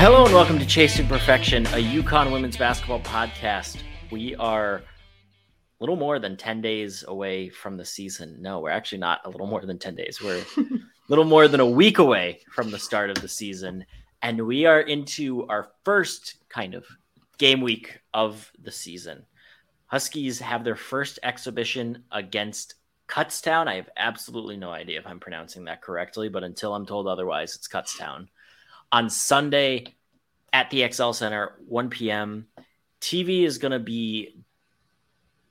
Hello and welcome to Chasing Perfection, a UConn women's basketball podcast. We are a little more than 10 days away from the season. No, we're actually not a little more than 10 days. We're a little more than a week away from the start of the season. And we are into our first kind of game week of the season. Huskies have their first exhibition against Kutztown. I have absolutely no idea if I'm pronouncing that correctly, but until I'm told otherwise, it's Kutztown. On Sunday at the XL Center, 1 p.m. TV is going to be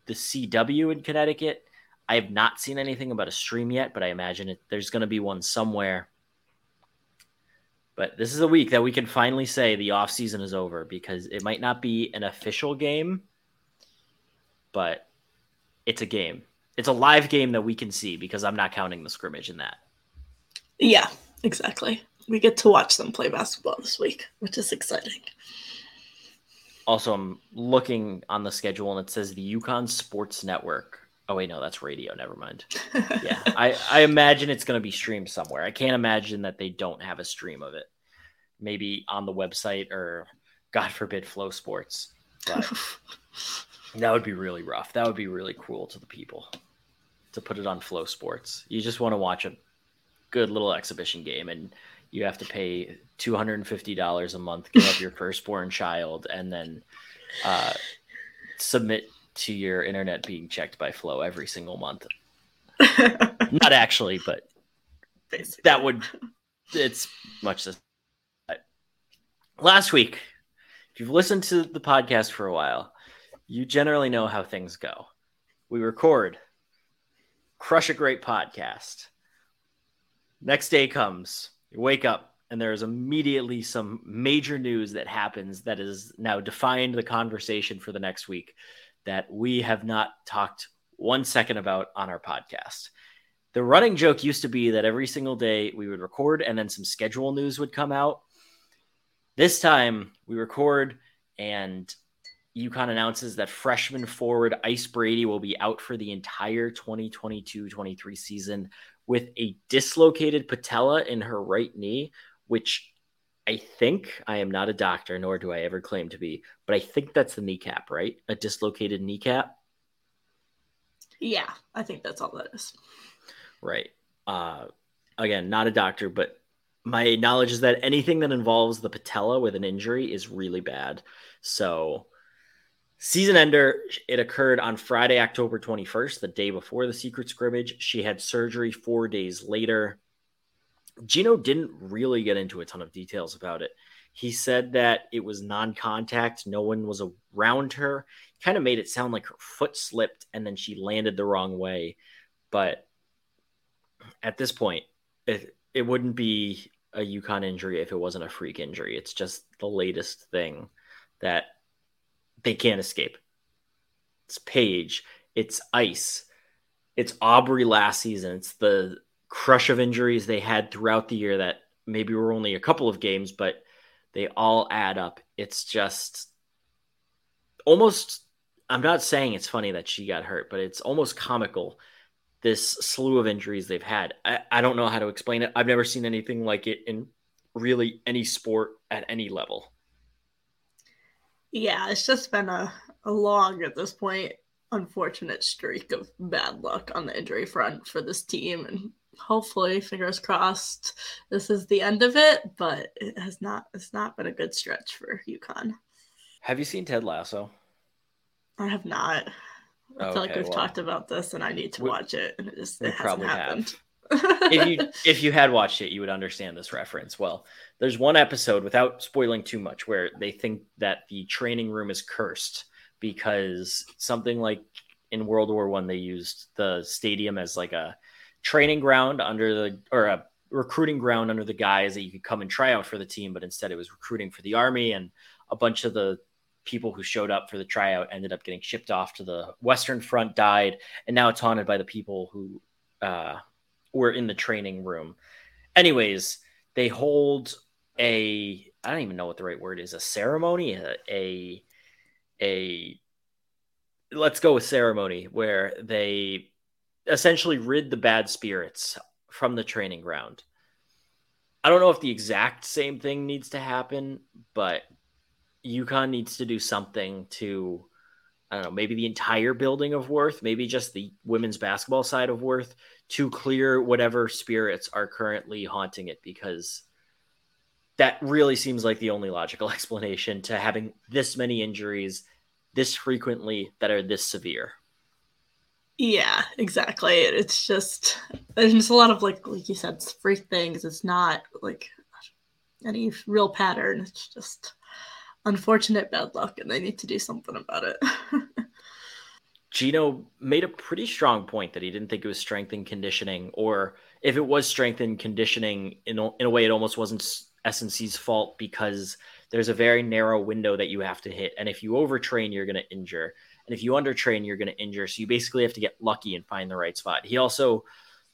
the CW in Connecticut. I have not seen anything about a stream yet, but I imagine it, there's going to be one somewhere. But this is a week that we can finally say the off season is over because it might not be an official game, but it's a game. It's a live game that we can see because I'm not counting the scrimmage in that. Yeah, exactly. We get to watch them play basketball this week, which is exciting. Also, I'm looking on the schedule and it says the UConn Sports Network. Oh wait, no, that's radio. Never mind. Yeah, I, I imagine it's going to be streamed somewhere. I can't imagine that they don't have a stream of it. Maybe on the website or, God forbid, FloSports. But that would be really rough. That would be really cruel to the people to put it on FloSports. You just want to watch a good little exhibition game, and you have to pay two hundred and fifty dollars a month, give up your firstborn child, and then uh, submit to your internet being checked by Flo every single month. Not actually, but Basically. that would it's much the last week if you've listened to the podcast for a while you generally know how things go we record crush a great podcast next day comes you wake up and there's immediately some major news that happens that is now defined the conversation for the next week that we have not talked one second about on our podcast the running joke used to be that every single day we would record and then some schedule news would come out. This time we record and UConn announces that freshman forward Ice Brady will be out for the entire 2022 23 season with a dislocated patella in her right knee, which I think I am not a doctor, nor do I ever claim to be, but I think that's the kneecap, right? A dislocated kneecap. Yeah, I think that's all that is. Right. Uh, again, not a doctor, but my knowledge is that anything that involves the patella with an injury is really bad. So, season ender, it occurred on Friday, October 21st, the day before the secret scrimmage. She had surgery four days later. Gino didn't really get into a ton of details about it. He said that it was non contact, no one was around her. Kind of made it sound like her foot slipped and then she landed the wrong way. But at this point, it, it wouldn't be a UConn injury if it wasn't a freak injury. It's just the latest thing that they can't escape. It's Paige, it's Ice, it's Aubrey last season. It's the crush of injuries they had throughout the year that maybe were only a couple of games, but they all add up. It's just almost, I'm not saying it's funny that she got hurt, but it's almost comical this slew of injuries they've had. I, I don't know how to explain it. I've never seen anything like it in really any sport at any level. Yeah, it's just been a, a long, at this point, unfortunate streak of bad luck on the injury front for this team. And hopefully, fingers crossed, this is the end of it. But it has not. It's not been a good stretch for UConn. Have you seen Ted Lasso? I have not. I feel like we've well, talked about this, and I need to we- watch it, and it just it hasn't probably have. If you if you had watched it, you would understand this reference. Well, there's one episode without spoiling too much where they think that the training room is cursed because something like in World War One they used the stadium as like a training ground under the or a recruiting ground under the guys that you could come and try out for the team, but instead it was recruiting for the army and a bunch of the people who showed up for the tryout ended up getting shipped off to the Western Front, died, and now it's haunted by the people who uh, were in the training room. Anyways, they hold a I don't even know what the right word is a ceremony a a, a let's go with ceremony where they essentially rid the bad spirits from the training ground. I don't know if the exact same thing needs to happen, but UConn needs to do something to I don't know, maybe the entire building of Worth, maybe just the women's basketball side of Worth to clear whatever spirits are currently haunting it because that really seems like the only logical explanation to having this many injuries this frequently that are this severe. Yeah, exactly. It's just there's just a lot of like like you said, freak things. It's not like any real pattern. It's just unfortunate bad luck, and they need to do something about it. Gino made a pretty strong point that he didn't think it was strength and conditioning, or if it was strength and conditioning, in in a way, it almost wasn't SNC's fault because there's a very narrow window that you have to hit, and if you overtrain, you're going to injure. And if you undertrain, you're going to injure. So you basically have to get lucky and find the right spot. He also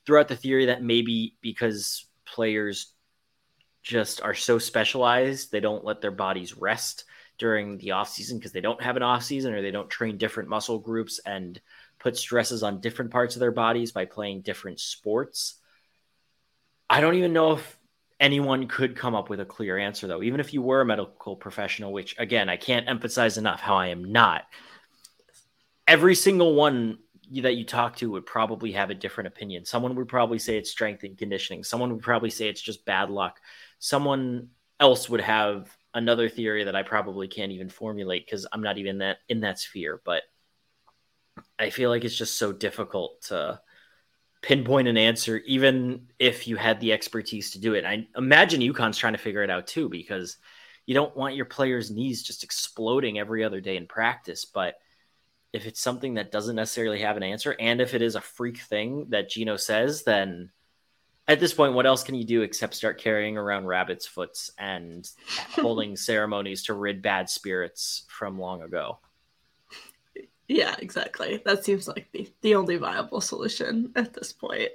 threw out the theory that maybe because players just are so specialized, they don't let their bodies rest during the off season because they don't have an off season or they don't train different muscle groups and put stresses on different parts of their bodies by playing different sports. I don't even know if anyone could come up with a clear answer though even if you were a medical professional which again I can't emphasize enough how I am not every single one that you talk to would probably have a different opinion. Someone would probably say it's strength and conditioning. Someone would probably say it's just bad luck. Someone else would have another theory that I probably can't even formulate because I'm not even that in that sphere. But I feel like it's just so difficult to pinpoint an answer, even if you had the expertise to do it. I imagine UConn's trying to figure it out too, because you don't want your players' knees just exploding every other day in practice. But if it's something that doesn't necessarily have an answer, and if it is a freak thing that Gino says, then at this point, what else can you do except start carrying around rabbit's foots and holding ceremonies to rid bad spirits from long ago? Yeah, exactly. That seems like the, the only viable solution at this point.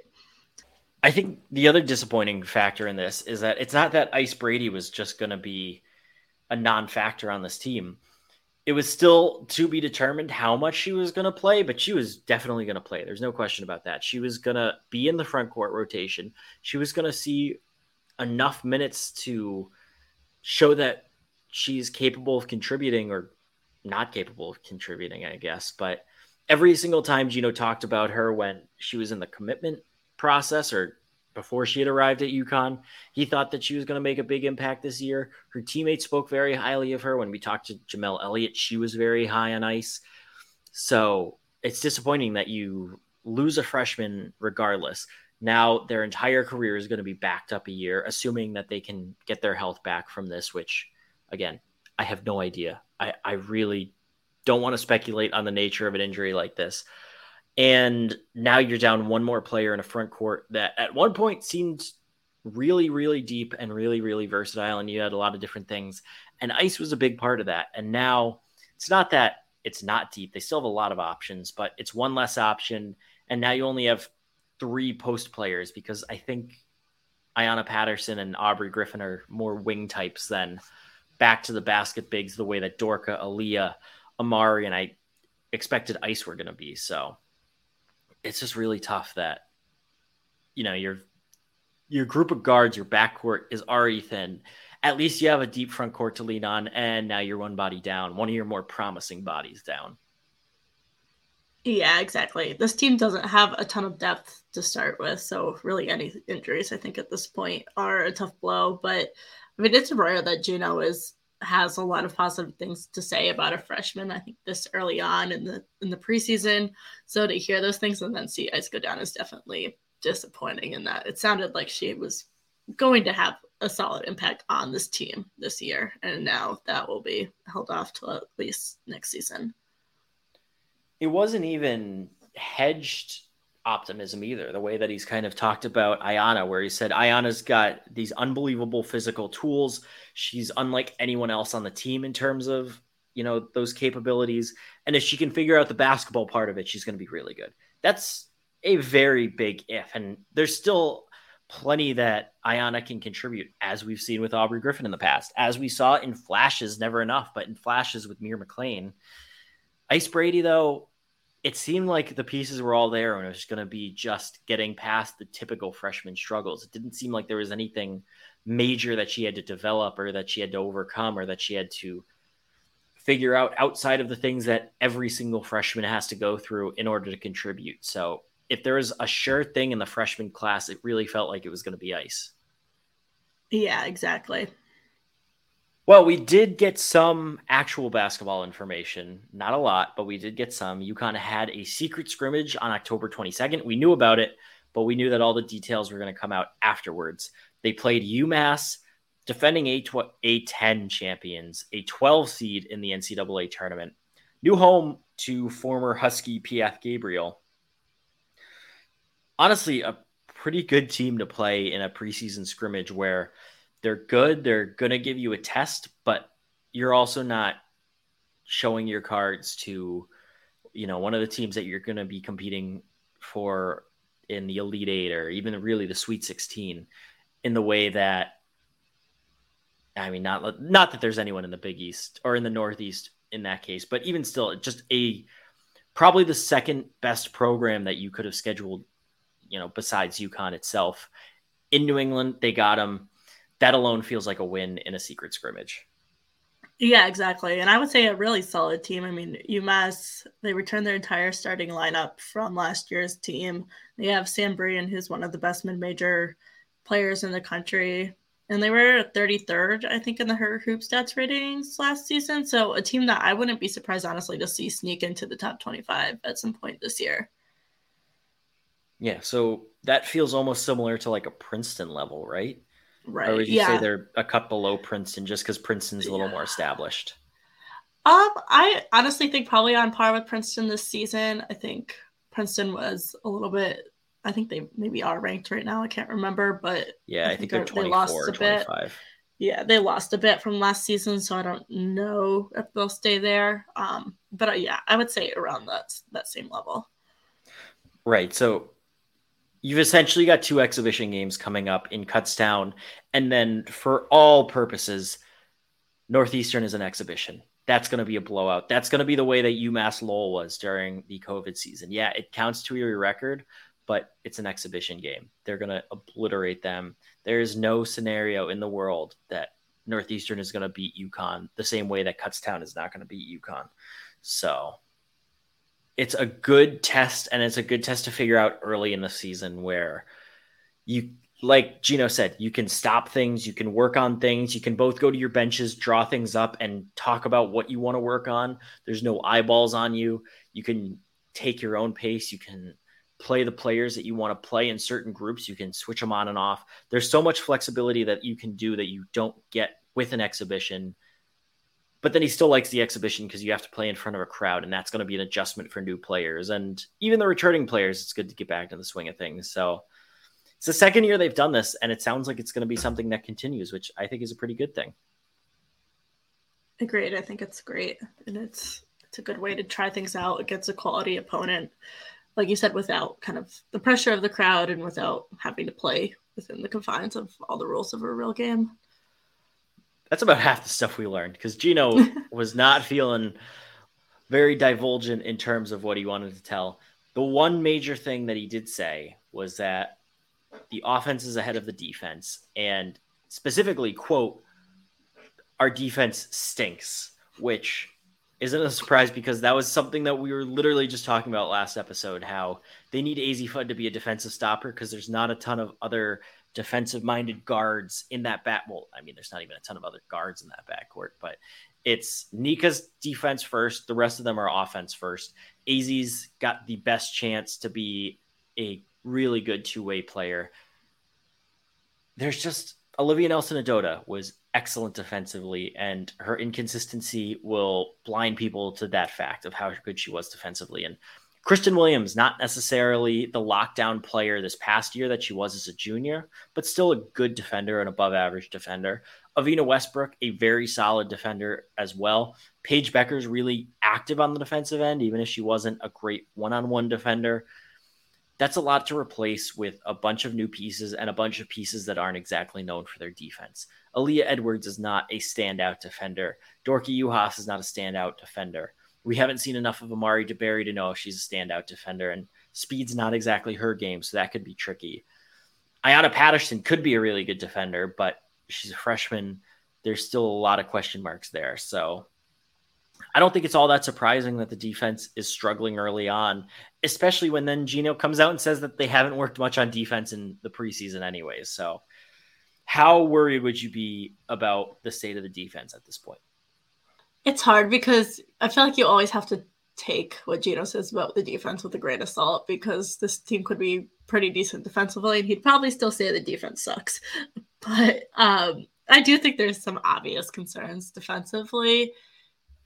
I think the other disappointing factor in this is that it's not that Ice Brady was just going to be a non factor on this team it was still to be determined how much she was going to play, but she was definitely going to play. There's no question about that. She was going to be in the front court rotation. She was going to see enough minutes to show that she's capable of contributing or not capable of contributing, I guess. But every single time Gino talked about her when she was in the commitment process or before she had arrived at UConn. He thought that she was going to make a big impact this year. Her teammates spoke very highly of her. When we talked to Jamelle Elliott, she was very high on ice. So it's disappointing that you lose a freshman regardless. Now their entire career is going to be backed up a year, assuming that they can get their health back from this, which again, I have no idea. I, I really don't want to speculate on the nature of an injury like this. And now you're down one more player in a front court that at one point seemed really, really deep and really, really versatile. And you had a lot of different things. And ice was a big part of that. And now it's not that it's not deep. They still have a lot of options, but it's one less option. And now you only have three post players because I think Ayanna Patterson and Aubrey Griffin are more wing types than back to the basket bigs the way that Dorka, Aaliyah, Amari, and I expected Ice were going to be. So it's just really tough that you know your your group of guards, your backcourt is already thin. At least you have a deep front court to lean on, and now you're one body down, one of your more promising bodies down. Yeah, exactly. This team doesn't have a ton of depth to start with, so really any injuries I think at this point are a tough blow. But I mean, it's rare that Gino is has a lot of positive things to say about a freshman. I think this early on in the in the preseason. So to hear those things and then see Ice go down is definitely disappointing in that it sounded like she was going to have a solid impact on this team this year. And now that will be held off till at least next season. It wasn't even hedged optimism either. The way that he's kind of talked about Ayanna, where he said Ayanna's got these unbelievable physical tools. She's unlike anyone else on the team in terms of you know those capabilities, and if she can figure out the basketball part of it, she's going to be really good. That's a very big if, and there's still plenty that Ayanna can contribute, as we've seen with Aubrey Griffin in the past, as we saw in flashes, never enough, but in flashes with Mir McLean. Ice Brady, though, it seemed like the pieces were all there and it was going to be just getting past the typical freshman struggles. It didn't seem like there was anything major that she had to develop or that she had to overcome or that she had to figure out outside of the things that every single freshman has to go through in order to contribute. So if there was a sure thing in the freshman class, it really felt like it was going to be ice. Yeah, exactly. Well, we did get some actual basketball information. Not a lot, but we did get some. UConn had a secret scrimmage on October 22nd. We knew about it, but we knew that all the details were going to come out afterwards. They played UMass, defending A, A10 champions, a 12 seed in the NCAA tournament. New home to former Husky Piath Gabriel honestly a pretty good team to play in a preseason scrimmage where they're good, they're going to give you a test, but you're also not showing your cards to you know one of the teams that you're going to be competing for in the elite 8 or even really the sweet 16 in the way that I mean not not that there's anyone in the Big East or in the Northeast in that case, but even still just a probably the second best program that you could have scheduled you know, besides UConn itself. In New England, they got him. That alone feels like a win in a secret scrimmage. Yeah, exactly. And I would say a really solid team. I mean, UMass, they returned their entire starting lineup from last year's team. They have Sam Breen, who's one of the best mid major players in the country. And they were 33rd, I think, in the her hoop stats ratings last season. So a team that I wouldn't be surprised, honestly, to see sneak into the top 25 at some point this year. Yeah, so that feels almost similar to like a Princeton level, right? Right. Or would you yeah. say they're a cut below Princeton just because Princeton's a little yeah. more established? Um, I honestly think probably on par with Princeton this season. I think Princeton was a little bit. I think they maybe are ranked right now. I can't remember, but yeah, I, I think, think, they're 24, they lost a 25. bit. Yeah, they lost a bit from last season, so I don't know if they'll stay there. Um, but uh, yeah, I would say around that that same level. Right. So you've essentially got two exhibition games coming up in Kutztown, and then for all purposes, Northeastern is an exhibition. That's going to be a blowout. That's going to be the way that UMass Lowell was during the COVID season. Yeah, it counts to your record, but it's an exhibition game. They're going to obliterate them. There is no scenario in the world that Northeastern is going to beat UConn the same way that Kutztown is not going to beat UConn. So it's a good test and it's a good test to figure out early in the season where you like Gino said, you can stop things, you can work on things, you can both go to your benches, draw things up, and talk about what you want to work on. There's no eyeballs on you. You can take your own pace. You can play the players that you want to play in certain groups. You can switch them on and off. There's so much flexibility that you can do that you don't get with an exhibition but then he still likes the exhibition because you have to play in front of a crowd, and that's going to be an adjustment for new players and even the returning players. It's good to get back to the swing of things. So it's the second year they've done this, and it sounds like it's going to be something that continues, which I think is a pretty good thing. Agreed. I think it's great, and it's it's a good way to try things out against a quality opponent, like you said, without kind of the pressure of the crowd and without having to play within the confines of all the rules of a real game that's about half the stuff we learned because Gino was not feeling very divulgent in terms of what he wanted to tell. The one major thing that he did say was that the offense is ahead of the defense, and specifically, quote, our defense stinks, which isn't a surprise because that was something that we were literally just talking about last episode how they need Azzi Fudd to be a defensive stopper because there's not a ton of other defensive minded guards in that back. Well, I mean, there's not even a ton of other guards in that backcourt, but it's Nika's defense first. The rest of them are offense first. Azzi's got the best chance to be a really good two way player. There's just Olivia Nelson-Ododa was excellent defensively, and her inconsistency will blind people to that fact of how good she was defensively. And Christyn Williams, not necessarily the lockdown player this past year that she was as a junior, but still a good defender, an above average defender. Evina Westbrook, a very solid defender as well. Paige Bueckers really active on the defensive end, even if she wasn't a great one on one defender. That's a lot to replace with a bunch of new pieces and a bunch of pieces that aren't exactly known for their defense. Aaliyah Edwards is not a standout defender. Dorka Juhász is not a standout defender we haven't seen enough of Amari DeBerry to know if she's a standout defender, and speed's not exactly her game, so that could be tricky. Ayanna Patterson could be a really good defender, but She's a freshman. There's still a lot of question marks there. So I don't think it's all that surprising that the defense is struggling early on, especially when then Gino comes out and says that they haven't worked much on defense in the preseason, anyways. So, how worried would you be about the state of the defense at this point? It's hard because I feel like you always have to take what Gino says about the defense with a grain of salt because this team could be pretty decent defensively, and he'd probably still say the defense sucks. But um, I do think there's some obvious concerns defensively.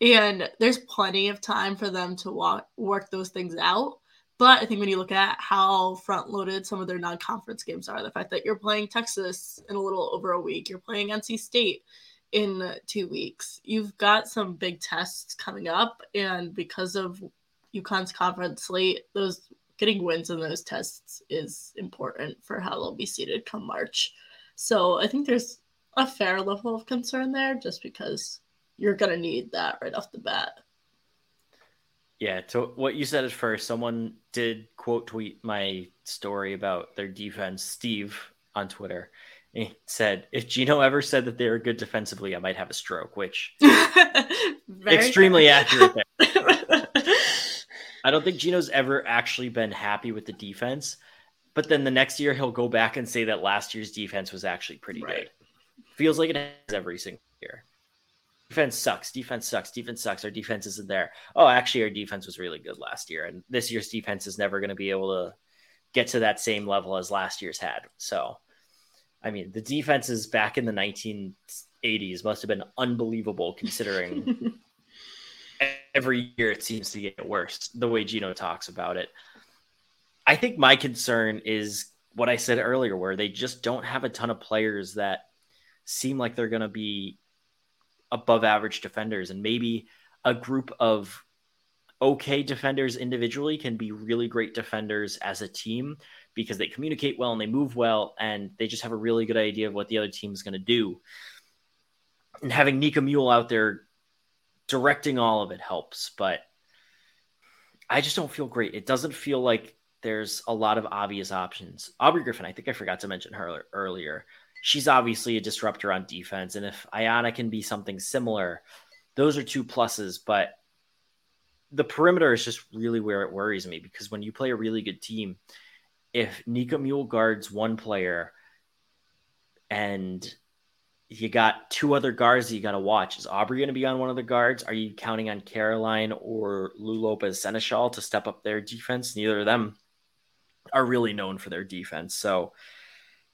And there's plenty of time for them to walk, work those things out. But I think when you look at how front loaded some of their non conference games are, the fact that you're playing Texas in a little over a week, you're playing NC State in two weeks, you've got some big tests coming up. And because of UConn's conference slate, those getting wins in those tests is important for how they'll be seated come March. So I think there's a fair level of concern there just because you're gonna need that right off the bat. Yeah, so what you said at first, someone did quote tweet my story about their defense, Steve on Twitter. He said, if Gino ever said that they were good defensively, I might have a stroke, which extremely accurate. there. I don't think Gino's ever actually been happy with the defense, but then the next year he'll go back and say that last year's defense was actually pretty right. good. Feels like it has every single year defense sucks. Defense sucks. Defense sucks. Our defense isn't there. Oh, actually, our defense was really good last year, and this year's defense is never going to be able to get to that same level as last year's had. So, I mean, the defenses back in the 1980s must have been unbelievable considering every year it seems to get worse. The way Gino talks about it, I think my concern is what I said earlier, where they just don't have a ton of players that seem like they're going to be above average defenders and maybe a group of okay defenders individually can be really great defenders as a team because they communicate well and they move well and they just have a really good idea of what the other team is going to do. And having Nika Mühl out there directing all of it helps, but I just don't feel great. It doesn't feel like there's a lot of obvious options. Aubrey Griffin, I think I forgot to mention her earlier she's obviously a disruptor on defense. And if Ayanna can be something similar, those are two pluses. But the perimeter is just really where it worries me because when you play a really good team, if Nika Mühl guards one player and you got two other guards that you got to watch. Is Aubrey going to be on one of the guards? Are you counting on Caroline or Lou Lopez Sénéchal to step up their defense? Neither of them are really known for their defense. So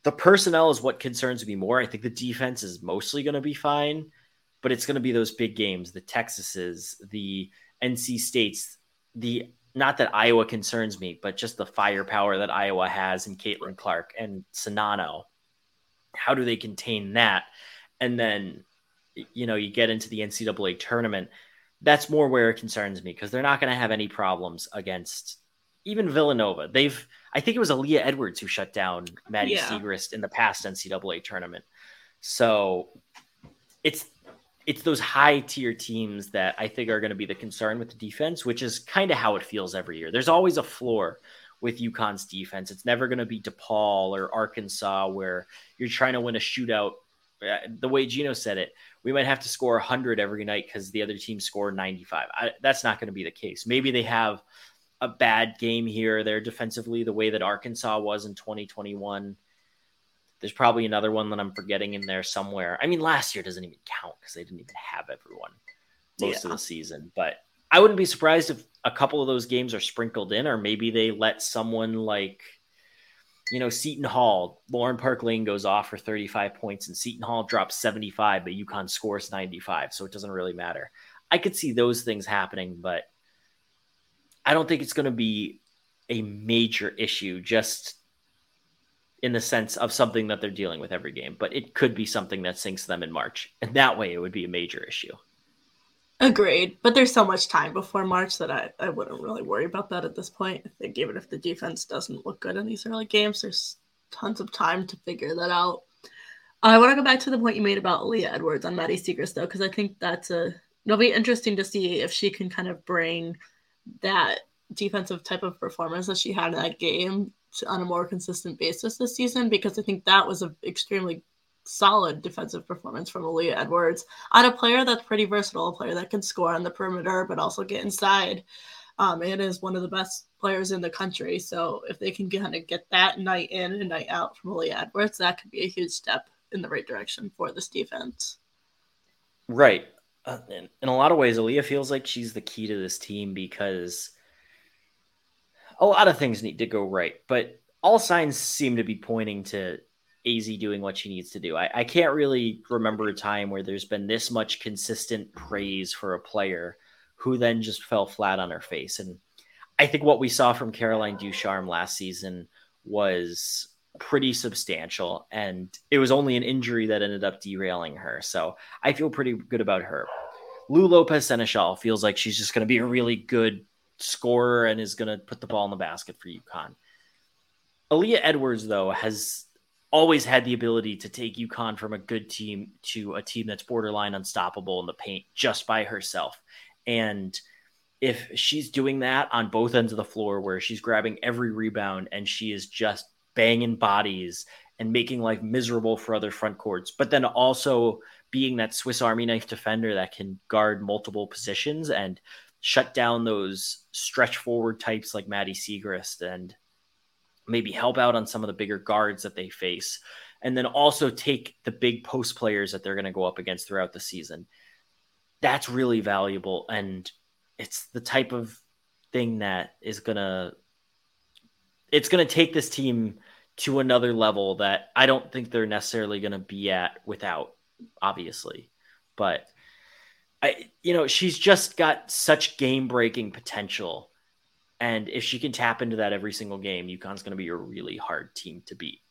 the personnel is what concerns me more. I think the defense is mostly going to be fine, but it's going to be those big games, the Texases, the NC States, the not that Iowa concerns me, but just the firepower that Iowa has in Caitlin Clark and Czinano. How do they contain that? And then, you know, you get into the NCAA tournament. That's more where it concerns me because they're not going to have any problems against even Villanova. They've I think it was Aaliyah Edwards who shut down Maddy yeah. Siegrist in the past NCAA tournament. So it's it's those high tier teams that I think are going to be the concern with the defense, which is kind of how it feels every year. There's always a floor with UConn's defense. It's never going to be DePaul or Arkansas where you're trying to win a shootout. Uh, the way Gino said it, we might have to score 100 every night because the other team scored 95. I, that's not going to be the case. Maybe they have a bad game here there defensively, the way that Arkansas was in 2021. There's probably another one that I'm forgetting in there somewhere. I mean, last year doesn't even count because they didn't even have everyone most yeah. of the season. But I wouldn't be surprised if a couple of those games are sprinkled in, or maybe they let someone like, you know, Seton Hall, Lauren Park Lane goes off for 35 points, and Seton Hall drops 75, but UConn scores 95. So it doesn't really matter. I could see those things happening, but I don't think it's going to be a major issue just in the sense of something that they're dealing with every game, but it could be something that sinks them in March. And that way it would be a major issue. Agreed. But there's so much time before March that I, I wouldn't really worry about that at this point. I think even if the defense doesn't look good in these early games, there's tons of time to figure that out. I want to go back to the point you made about Aaliyah Edwards on Maddy Siegrist, though, because I think that's a it'll be interesting to see if she can kind of bring – that defensive type of performance that she had in that game on a more consistent basis this season because I think that was an extremely solid defensive performance from Aaliyah Edwards on a player that's pretty versatile, a player that can score on the perimeter but also get inside. Um, and is one of the best players in the country. So if they can kind of get that night in and night out from Aaliyah Edwards, that could be a huge step in the right direction for this defense. Right. Uh, in, in a lot of ways, Aaliyah feels like she's the key to this team because a lot of things need to go right, but all signs seem to be pointing to Azzi doing what she needs to do. I, I can't really remember a time where there's been this much consistent praise for a player who then just fell flat on her face. And I think what we saw from Caroline Ducharme last season was pretty substantial, and it was only an injury that ended up derailing her. So I feel pretty good about her. Lou Lopez Sénéchal feels like she's just going to be a really good scorer and is going to put the ball in the basket for UConn. Aaliyah Edwards, though, has always had the ability to take UConn from a good team to a team that's borderline unstoppable in the paint just by herself. And if she's doing that on both ends of the floor, where she's grabbing every rebound and she is just banging bodies and making life miserable for other front courts, but then also being that Swiss Army knife defender that can guard multiple positions and shut down those stretch forward types like Maddy Siegrist and maybe help out on some of the bigger guards that they face. And then also take the big post players that they're going to go up against throughout the season. That's really valuable. And it's the type of thing that is going to it's going to take this team to another level that I don't think they're necessarily going to be at without, obviously. But I, you know, she's just got such game breaking potential. And if she can tap into that every single game, UConn's going to be a really hard team to beat.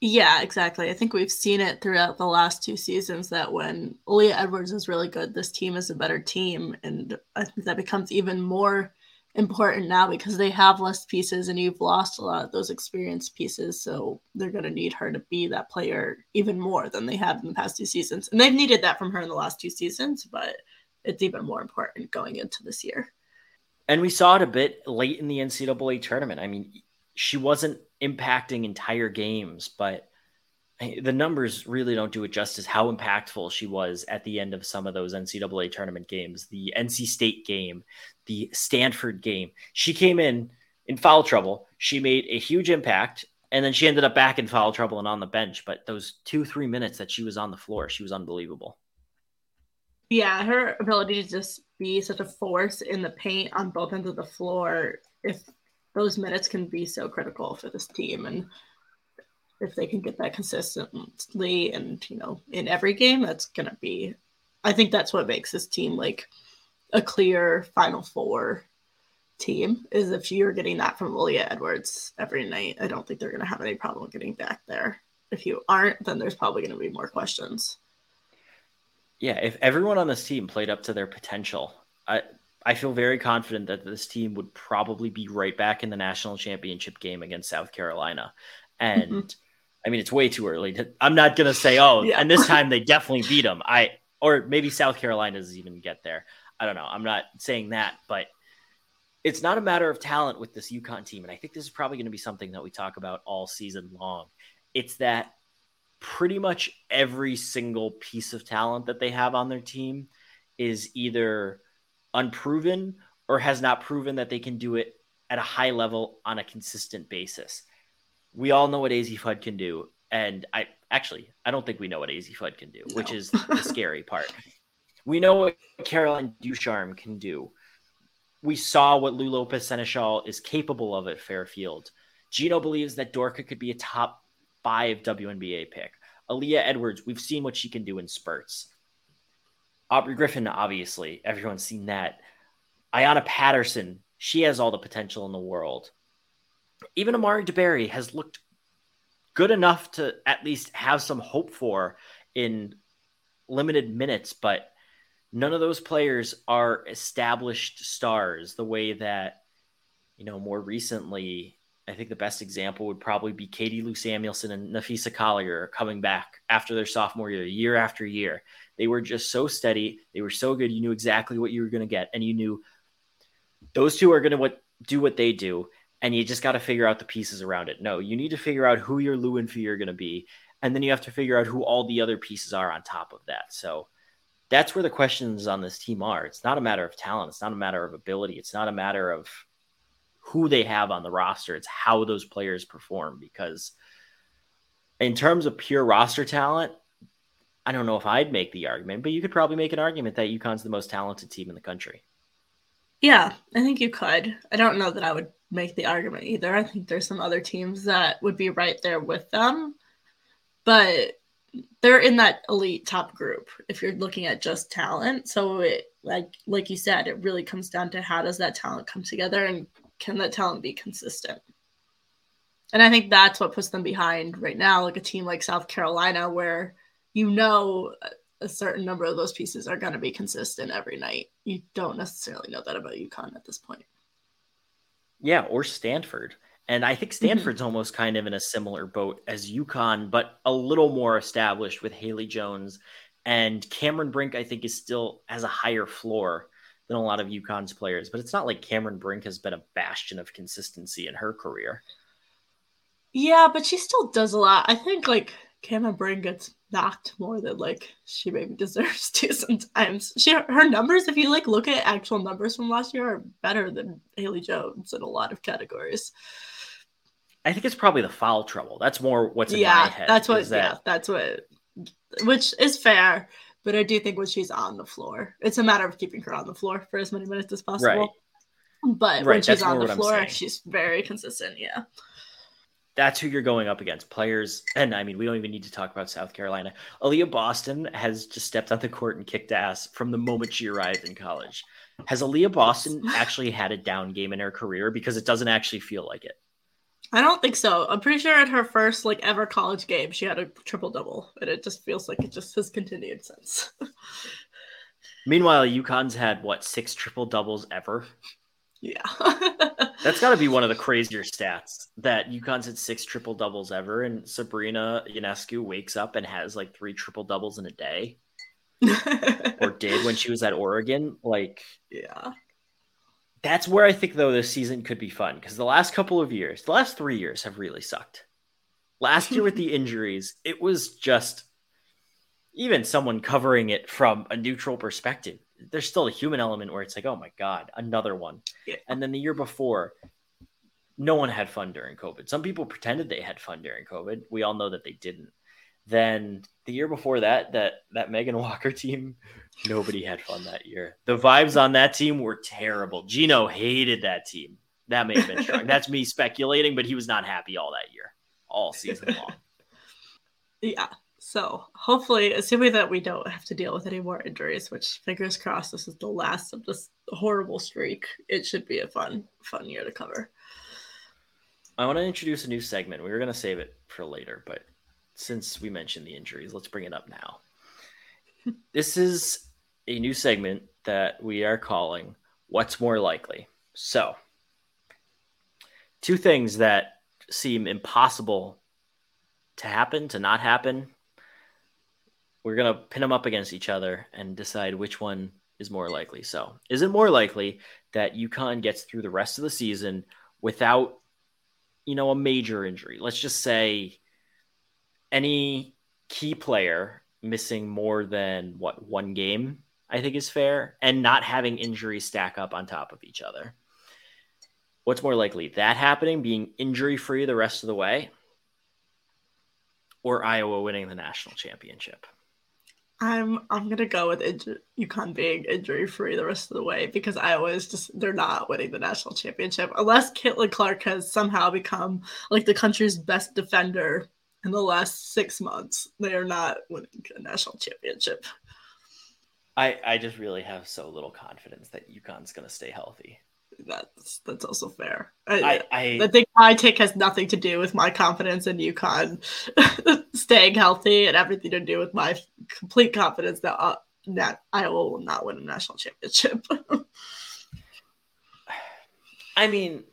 Yeah, exactly. I think we've seen it throughout the last two seasons that when Aaliyah Edwards is really good, this team is a better team. And I think that becomes even more important now because they have less pieces and you've lost a lot of those experienced pieces. So they're going to need her to be that player even more than they have in the past two seasons. And they've needed that from her in the last two seasons, but it's even more important going into this year. And we saw it a bit late in the NCAA tournament. I mean, she wasn't impacting entire games, but the numbers really don't do it justice how impactful she was at the end of some of those NCAA tournament games. The NC State game, the Stanford game. She came in in foul trouble. She made a huge impact, and then she ended up back in foul trouble and on the bench. But those two, three minutes that she was on the floor, she was unbelievable. Yeah, her ability to just be such a force in the paint on both ends of the floor, if those minutes can be so critical for this team. And if they can get that consistently and you know in every game that's going to be i think that's what makes this team like a clear final four team is if you're getting that from Aaliyah Edwards every night i don't think they're going to have any problem getting back there if you aren't then there's probably going to be more questions yeah if everyone on this team played up to their potential i I feel very confident that this team would probably be right back in the national championship game against South Carolina. And mm-hmm. I mean, it's way too early. To, I'm not gonna say, oh, yeah. and this time they definitely beat them. I or maybe South Carolina doesn't even get there. I don't know. I'm not saying that, but it's not a matter of talent with this UConn team, and I think this is probably going to be something that we talk about all season long. It's that pretty much every single piece of talent that they have on their team is either unproven or has not proven that they can do it at a high level on a consistent basis we all know what Azzi Fudd can do. And I actually, I don't think we know what Azzi Fudd can do, no. which is the scary part. We know what Caroline Ducharme can do. We saw what Lou Lopez Sénéchal is capable of at Fairfield. Gino believes that Dorka could be a top five WNBA pick. Aaliyah Edwards, we've seen what she can do in spurts. Aubrey Griffin, obviously, everyone's seen that. Ayanna Patterson, she has all the potential in the world even Amari DeBerry has looked good enough to at least have some hope for in limited minutes, but none of those players are established stars the way that, you know, more recently, I think the best example would probably be Katie Lou Samuelson and Napheesa Collier coming back after their sophomore year, year after year. They were just so steady. They were so good. You knew exactly what you were going to get. And you knew those two are going to what, do what they do and you just got to figure out the pieces around it. No, you need to figure out who your and Phee are going to be, And then you have to figure out who all the other pieces are on top of that. So that's where the questions on this team are. It's not a matter of talent, it's not a matter of ability, it's not a matter of who they have on the roster, it's how those players perform. Because in terms of pure roster talent, I don't know if I'd make the argument, but you could probably make an argument that UConn's the most talented team in the country. Yeah, I think you could. I don't know that I would make the argument either. I think there's some other teams that would be right there with them, but they're in that elite top group if you're looking at just talent. So it like like you said, it really comes down to how does that talent come together and can that talent be consistent? And I think that's what puts them behind right now, like a team like South Carolina, where you know a certain number of those pieces are going to be consistent every night. You don't necessarily know that about UConn at this point. Yeah, or Stanford. And I think mm-hmm. Stanford's mm-hmm. almost kind of in a similar boat as UConn, but a little more established with Haley Jones. And Cameron Brink, I think, is still has a higher floor than a lot of UConn's players. But it's not like Cameron Brink has been a bastion of consistency in her career. Yeah, but she still does a lot. I think like Cameron Brink gets knocked more than like she maybe deserves to sometimes. She her numbers, if you like look at actual numbers from last year, are better than Haley Jones in a lot of categories. I think it's probably the foul trouble. That's more what's in yeah, my head. That's what. That... Yeah, that's what. Which is fair, but I do think when she's on the floor, it's a matter of keeping her on the floor for as many minutes as possible. Right. But right, when she's on the floor, she's very consistent. Yeah that's who you're going up against. Players, and I mean, we don't even need to talk about South Carolina. Aaliyah Boston has just stepped on the court and kicked ass from the moment she arrived in college. Has Aaliyah Boston actually had a down game in her career? Because it doesn't actually feel like it. I don't think so. I'm pretty sure at her first like ever college game, she had a triple double, and it just feels like it just has continued since. Meanwhile, UConn's had what six triple doubles ever. Yeah. That's got to be one of the crazier stats that UConn's had six triple doubles ever, and Sabrina Ionescu wakes up and has like three triple doubles in a day, or did when she was at Oregon. Like, yeah, that's where I think though this season could be fun because the last couple of years, the last three years have really sucked. Last year with the injuries, it was just even someone covering it from a neutral perspective there's still a human element where it's like, oh my god, another one. Yeah. And then the year before, no one had fun during COVID. Some people pretended they had fun during COVID. We all know that they didn't. Then the year before that, that that Megan Walker team, nobody had fun that year. The vibes on that team were terrible. Gino hated that team. That may have been strong. That's me speculating, but he was not happy all that year, all season long. Yeah. So hopefully, assuming that we don't have to deal with any more injuries, which fingers crossed, this is the last of this horrible streak. It should be a fun, fun year to cover. I want to introduce a new segment. We were going to save it for later, but since we mentioned the injuries, let's bring it up now. this is a new segment that we are calling What's More Likely. So, two things that seem impossible to happen, to not happen, we're gonna pin them up against each other and decide which one is more likely. So, is it more likely that UConn gets through the rest of the season without, you know, a major injury? Let's just say any key player missing more than what one game, I think is fair, and not having injuries stack up on top of each other. What's more likely, that happening, being injury free the rest of the way, or Iowa winning the national championship? I'm I'm gonna go with inju- UConn being injury free the rest of the way because I always just they're not winning the national championship unless Caitlin Clark has somehow become like the country's best defender in the last six months. They are not winning a national championship. I I just really have so little confidence that UConn's gonna stay healthy that's that's also fair. I, I, I think my take has nothing to do with my confidence in UConn staying healthy and everything to do with my complete confidence that uh, that Iowa will not win a national championship. I mean,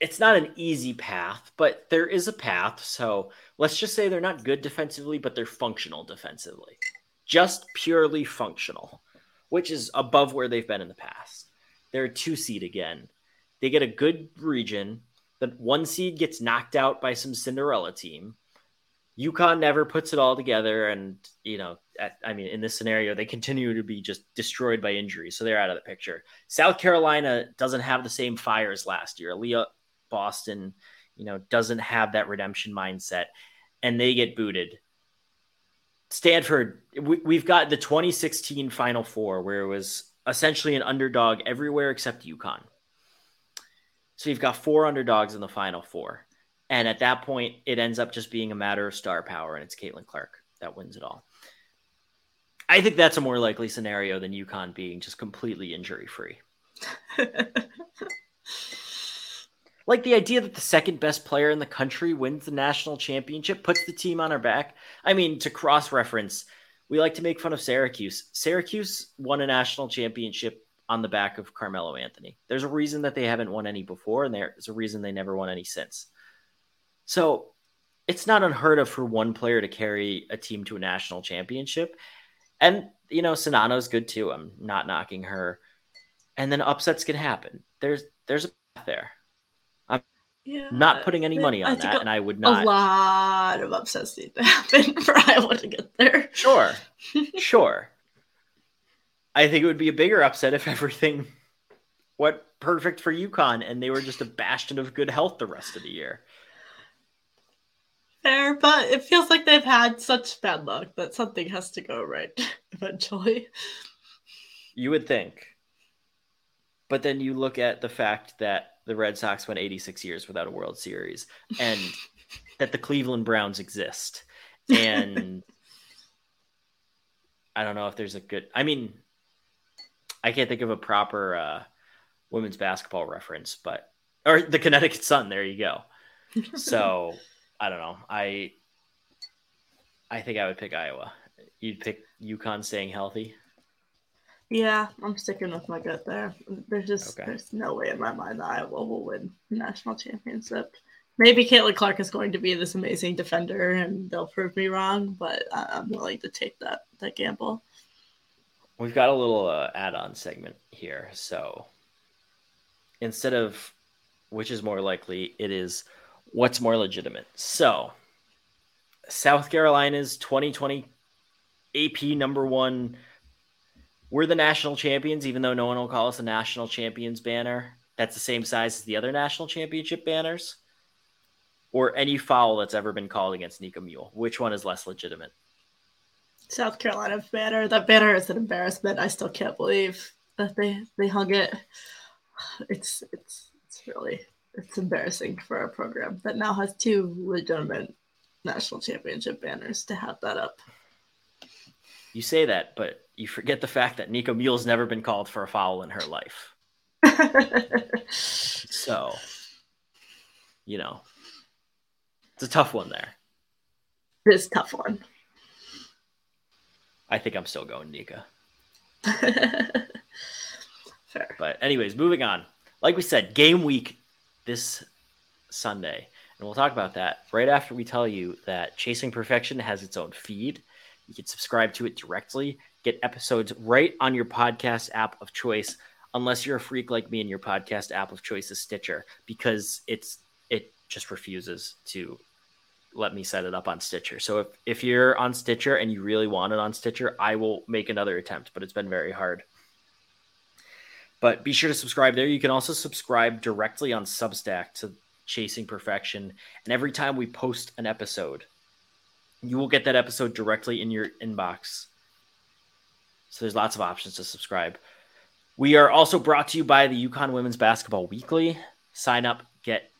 it's not an easy path, but there is a path. So let's just say they're not good defensively, but they're functional defensively, just purely functional, which is above where they've been in the past. They're a two seed again. They get a good region. The one seed gets knocked out by some Cinderella team. UConn never puts it all together, and you know, I mean, in this scenario, they continue to be just destroyed by injury, so they're out of the picture. South Carolina doesn't have the same fire as last year. Leah Boston, you know, doesn't have that redemption mindset, and they get booted. Stanford, we, have got the 2016 Final Four where it was essentially an underdog everywhere except UConn. So you've got four underdogs in the Final Four. And at that point, it ends up just being a matter of star power, and it's Caitlin Clark that wins it all. I think that's a more likely scenario than UConn being just completely injury free. like the idea that the second best player in the country wins the national championship, puts the team on our back. I mean, to cross reference, we like to make fun of Syracuse. Syracuse won a national championship on the back of Carmelo Anthony. There's a reason that they haven't won any before, and there's a reason they never won any since. So it's not unheard of for one player to carry a team to a national championship. And, you know, Czinano's good too. I'm not knocking her. And then upsets can happen. There's there's a path there. I'm yeah, not putting any money on that, a, and I would not. A lot of upsets need to happen for Iowa to get there. Sure, sure. I think it would be a bigger upset if everything went perfect for UConn and they were just a bastion of good health the rest of the year but it feels like they've had such bad luck that something has to go right eventually. You would think. But then you look at the fact that the Red Sox went 86 years without a World Series and that the Cleveland Browns exist. And I don't know if there's a good I mean I can't think of a proper uh, women's basketball reference, but or the Connecticut Sun, there you go. So I don't know. I I think I would pick Iowa. You'd pick UConn staying healthy. Yeah, I'm sticking with my gut there. There's just okay. there's no way in my mind that Iowa will win national championship. Maybe Caitlin Clark is going to be this amazing defender, and they'll prove me wrong. But I'm willing to take that that gamble. We've got a little uh, add-on segment here, so instead of which is more likely, it is what's more legitimate. So, South Carolina's 2020 AP number one. We're the national champions, even though no one will call us a national champions banner. That's the same size as the other national championship banners. Or any foul that's ever been called against Nika Mühl. Which one is less legitimate? South Carolina banner. That banner is an embarrassment. I still can't believe that they they hung it. It's it's it's really it's embarrassing for our program that now has two legitimate national championship banners to have that up. You say that, but you forget the fact that Nika Mühl's never been called for a foul in her life. so, you know, it's a tough one there. This tough one. I think I'm still going Nika. Fair. But anyways, moving on. Like we said, game week this Sunday. And we'll talk about that right after we tell you that Chasing Perfection has its own feed. You can subscribe to it directly, get episodes right on your podcast app of choice, unless you're a freak like me and your podcast app of choice is Stitcher, because it's it just refuses to let me set it up on Stitcher. So if, if you're on Stitcher and you really want it on Stitcher, I will make another attempt, but it's been very hard. But be sure to subscribe there. You can also subscribe directly on Substack to Chasing Perfection. And every time we post an episode, you will get that episode directly in your inbox. So there's lots of options to subscribe. We are also brought to you by the UConn Women's Basketball Weekly. Sign up, get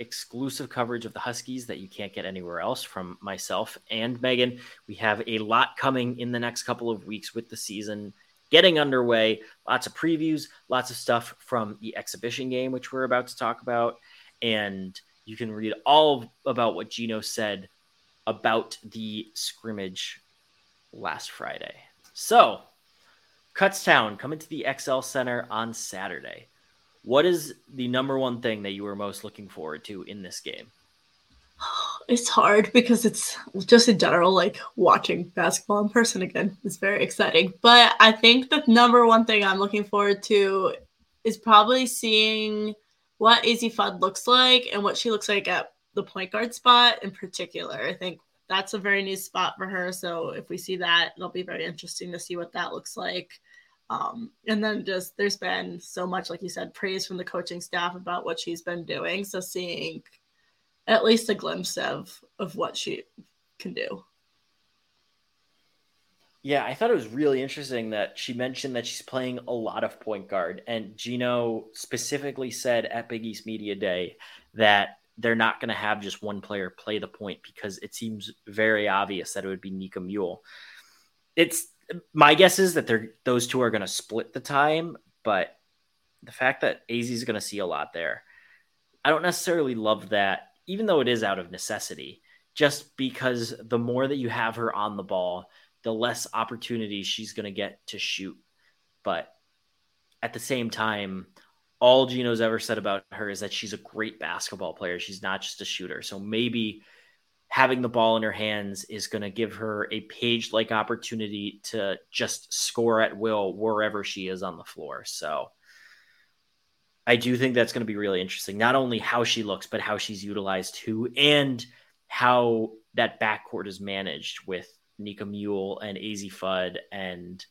exclusive coverage of the Huskies that you can't get anywhere else from myself and Megan. We have a lot coming in the next couple of weeks with the season getting underway. Lots of previews, lots of stuff from the exhibition game, which we're about to talk about. And you can read all about what Gino said about the scrimmage last Friday. So, Kutztown coming to the XL Center on Saturday. What is the number one thing that you were most looking forward to in this game? It's hard because it's just in general like watching basketball in person again is very exciting but i think the number one thing i'm looking forward to is probably seeing what Azzi Fudd looks like and what she looks like at the point guard spot in particular i think that's a very new spot for her. So if we see that, it'll be very interesting to see what that looks like. Um, and then just there's been so much, like you said, praise from the coaching staff about what she's been doing. So seeing at least a glimpse of of what she can do. Yeah, I thought it was really interesting that she mentioned that she's playing a lot of point guard. And Gino specifically said at Big East Media Day that they're not going to have just one player play the point because it seems very obvious that it would be Nika Mühl. It's my guess is that they're those two are going to split the time, but the fact that Azzi is going to see a lot there, I don't necessarily love that, even though it is out of necessity, just because the more that you have her on the ball, the less opportunities she's going to get to shoot. But at the same time, all Gino's ever said about her is that she's a great basketball player. She's not just a shooter. So maybe having the ball in her hands is going to give her a page like opportunity to just score at will wherever she is on the floor. So I do think that's going to be really interesting. Not only how she looks, but how she's utilized too, and how that backcourt is managed with Nika Mühl and Azzi Fudd and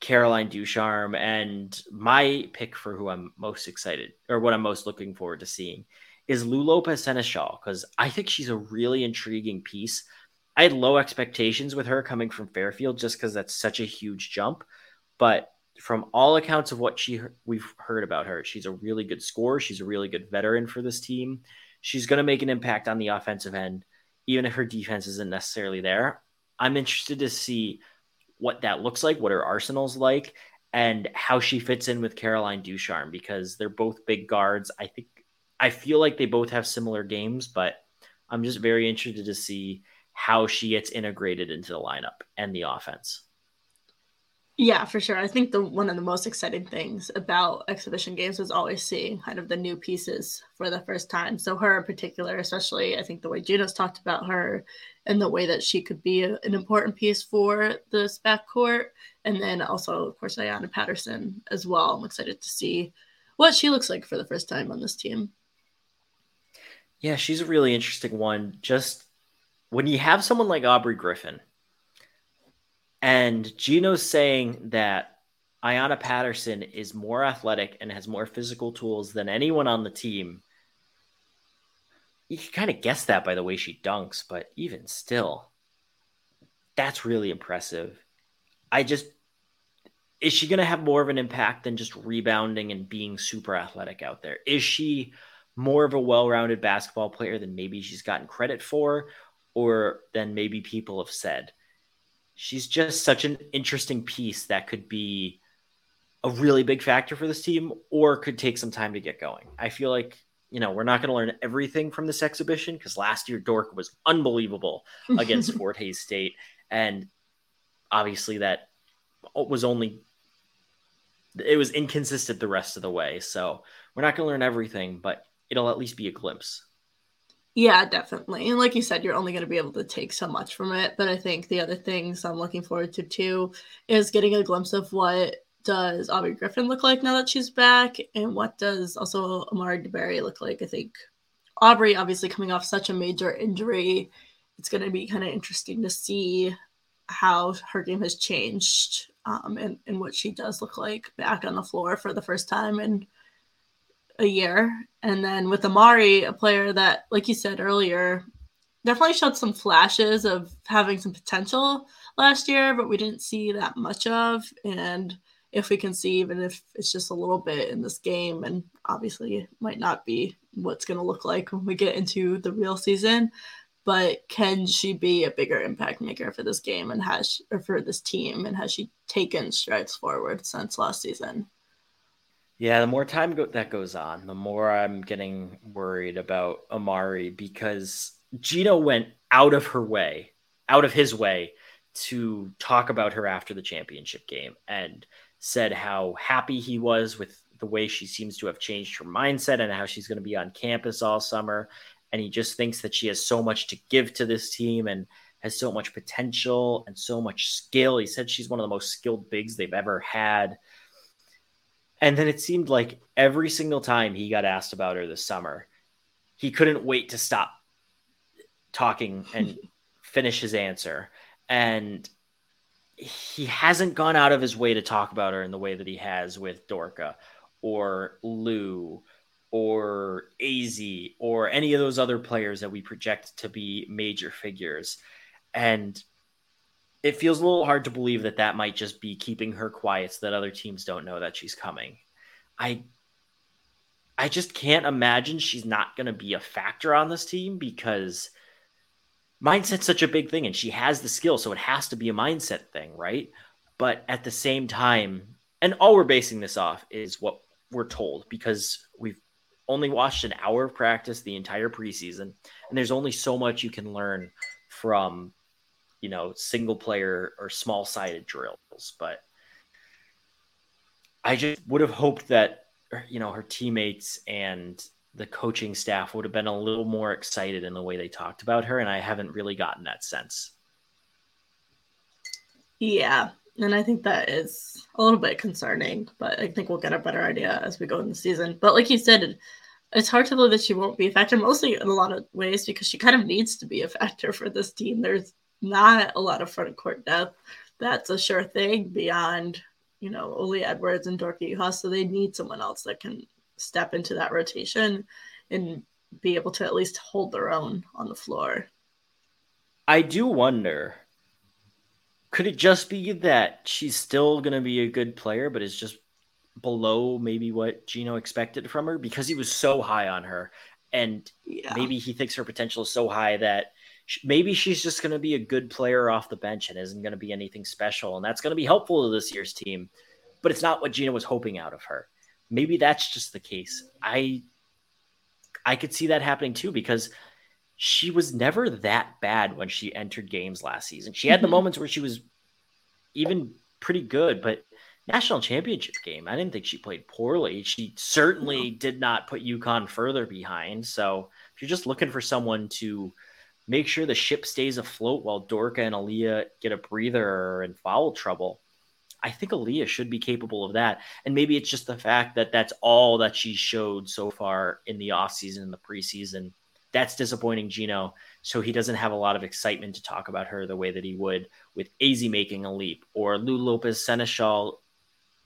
Caroline Ducharme. And my pick for who I'm most excited or what I'm most looking forward to seeing is Lou Lopez Sénéchal because I think she's a really intriguing piece. I had low expectations with her coming from Fairfield just because that's such a huge jump. But from all accounts of what she we've heard about her, she's a really good scorer. She's a really good veteran for this team. She's going to make an impact on the offensive end even if her defense isn't necessarily there. I'm interested to see what that looks like, what her arsenal's like, and how she fits in with Caroline Ducharme because they're both big guards. I think I feel like they both have similar games, but I'm just very interested to see how she gets integrated into the lineup and the offense. Yeah, for sure. I think the one of the most exciting things about exhibition games was always seeing kind of the new pieces for the first time. So her in particular, especially I think the way Gino's talked about her and the way that she could be a, an important piece for this backcourt. And then also, of course, Ayanna Patterson as well. I'm excited to see what she looks like for the first time on this team. Yeah, she's a really interesting one. Just when you have someone like Aubrey Griffin, and Gino's saying that Ayanna Patterson is more athletic and has more physical tools than anyone on the team. You can kind of guess that by the way she dunks, but even still, that's really impressive. I just is she going to have more of an impact than just rebounding and being super athletic out there? Is she more of a well-rounded basketball player than maybe she's gotten credit for or than maybe people have said? She's just such an interesting piece that could be a really big factor for this team or could take some time to get going. I feel like, you know, we're not going to learn everything from this exhibition because last year Dork was unbelievable against Fort Hays State. And obviously that was only, it was inconsistent the rest of the way. So we're not going to learn everything, but it'll at least be a glimpse. Yeah, definitely. And like you said, you're only going to be able to take so much from it. But I think the other things I'm looking forward to too is getting a glimpse of what does Aubrey Griffin look like now that she's back, and what does also Amari DeBerry look like. I think Aubrey, obviously coming off such a major injury, it's going to be kind of interesting to see how her game has changed um, and, and what she does look like back on the floor for the first time and a year. And then with Amari, a player that, like you said earlier, definitely showed some flashes of having some potential last year, but we didn't see that much of. And if we can see, even if it's just a little bit in this game, and obviously it might not be what's going to look like when we get into the real season, but can she be a bigger impact maker for this game and has or for this team and has she taken strides forward since last season? Yeah, the more time go- that goes on, the more I'm getting worried about Amari because Gino went out of her way, out of his way to talk about her after the championship game and said how happy he was with the way she seems to have changed her mindset and how she's going to be on campus all summer. And he just thinks that she has so much to give to this team and has so much potential and so much skill. He said she's one of the most skilled bigs they've ever had. And then it seemed like every single time he got asked about her this summer, he couldn't wait to stop talking and finish his answer. And he hasn't gone out of his way to talk about her in the way that he has with Dorka or Lou or Azzi or any of those other players that we project to be major figures. And it feels a little hard to believe that that might just be keeping her quiet so that other teams don't know that she's coming. I I just can't imagine she's not going to be a factor on this team because mindset's such a big thing and she has the skill so it has to be a mindset thing, right? But at the same time, and all we're basing this off is what we're told because we've only watched an hour of practice the entire preseason and there's only so much you can learn from you know single player or small sided drills but i just would have hoped that you know her teammates and the coaching staff would have been a little more excited in the way they talked about her and i haven't really gotten that sense. Yeah and i think that is a little bit concerning but i think we'll get a better idea as we go in the season. But like you said it's hard to believe that she won't be a factor mostly in a lot of ways because she kind of needs to be a factor for this team. There's not a lot of front court depth that's a sure thing beyond you know Oli Edwards and Dorka Juhász so they need someone else that can step into that rotation and be able to at least hold their own on the floor. I do wonder could it just be that she's still going to be a good player but is just below maybe what Gino expected from her because he was so high on her and yeah. maybe he thinks her potential is so high that maybe she's just going to be a good player off the bench and isn't going to be anything special and that's going to be helpful to this year's team but it's not what Gino was hoping out of her maybe that's just the case. I I could see that happening too because she was never that bad when she entered games last season. She had the mm-hmm. moments where she was even pretty good, but national championship game, I didn't think she played poorly. She certainly did not put UConn further behind. So if you're just looking for someone to make sure the ship stays afloat while Dorka and Aaliyah get a breather or in foul trouble, I think Aaliyah should be capable of that. And maybe it's just the fact that that's all that she showed so far in the offseason and the preseason. That's disappointing Gino. So he doesn't have a lot of excitement to talk about her the way that he would with Azzi making a leap or Lou Lopez Sénéchal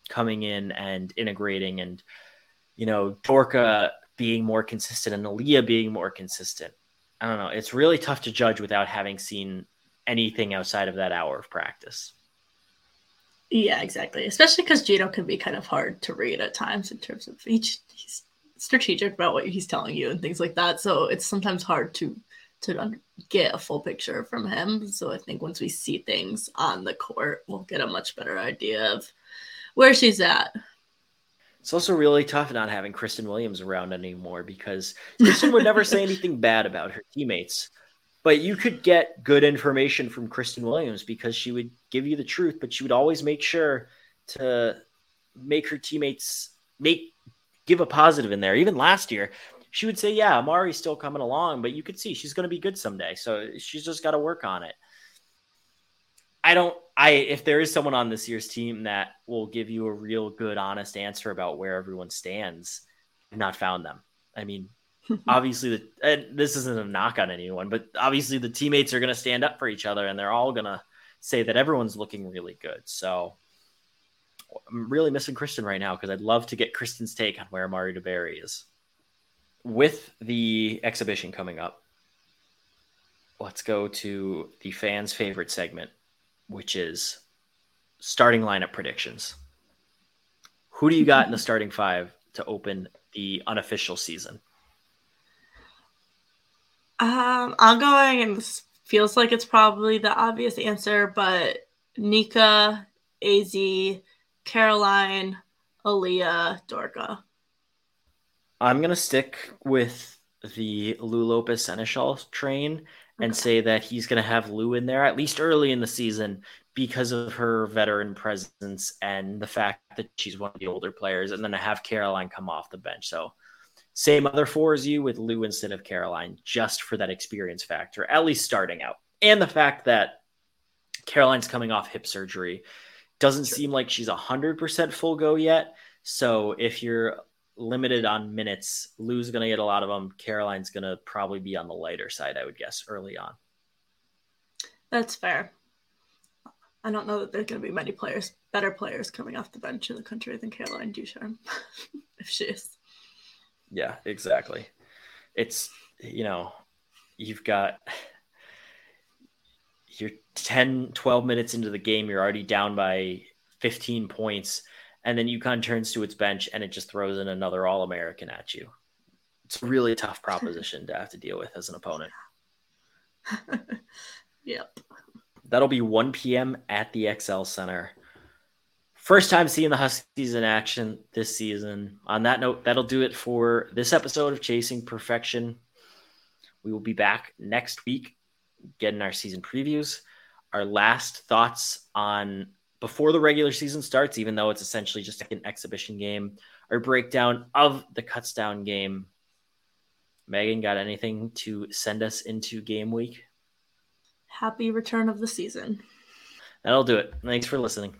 coming in and integrating and, you know, Dorka being more consistent and Aaliyah being more consistent. I don't know. It's really tough to judge without having seen anything outside of that hour of practice. Yeah, exactly. Especially because Gino can be kind of hard to read at times in terms of each he's strategic about what he's telling you and things like that. So it's sometimes hard to to get a full picture from him. So I think once we see things on the court, we'll get a much better idea of where she's at. It's also really tough not having Kristen Williams around anymore because Kristen would never say anything bad about her teammates. But you could get good information from Kristen Williams because she would give you the truth, but she would always make sure to make her teammates make give a positive in there. Even last year, she would say, "Yeah, Amari's still coming along, but you could see she's going to be good someday. So she's just got to work on it." I don't. I if there is someone on this year's team that will give you a real good, honest answer about where everyone stands, I've not found them. I mean, obviously the and this isn't a knock on anyone, but obviously the teammates are going to stand up for each other and they're all going to say that everyone's looking really good. So I'm really missing Kristen right now because I'd love to get Kristen's take on where Amari DeBerry is. With the exhibition coming up, let's go to the fans' favorite segment, which is starting lineup predictions. Who do you got in the starting five to open the unofficial season? Um, I'm going, and this feels like it's probably the obvious answer, but Nika, Az, Caroline, Aaliyah, Dorka. I'm gonna stick with the Lou Lopez Sénéchal train and okay. say that he's gonna have Lou in there at least early in the season because of her veteran presence and the fact that she's one of the older players, and then to have Caroline come off the bench. So same other four as you with Lou instead of Caroline, just for that experience factor, at least starting out. And the fact that Caroline's coming off hip surgery doesn't sure. seem like she's 100% full go yet. So if you're limited on minutes. Lou's going to get a lot of them. Caroline's going to probably be on the lighter side, I would guess, early on. That's fair. I don't know that there's going to be many players, better players coming off the bench in the country than Caroline Ducharme, if she is. Yeah, exactly. It's, you know, you've got you're 10, 12 minutes into the game, you're already down by 15 points, and then UConn turns to its bench and it just throws in another All American at you. It's a really tough proposition to have to deal with as an opponent. yep. That'll be 1 p.m. at the XL Center. First time seeing the Huskies in action this season. On that note, that'll do it for this episode of Chasing Perfection. We will be back next week getting our season previews, our last thoughts on before the regular season starts, even though it's essentially just an exhibition game, our breakdown of the Kutztown game. Megan, got anything to send us into game week? Happy return of the season. That'll do it. Thanks for listening.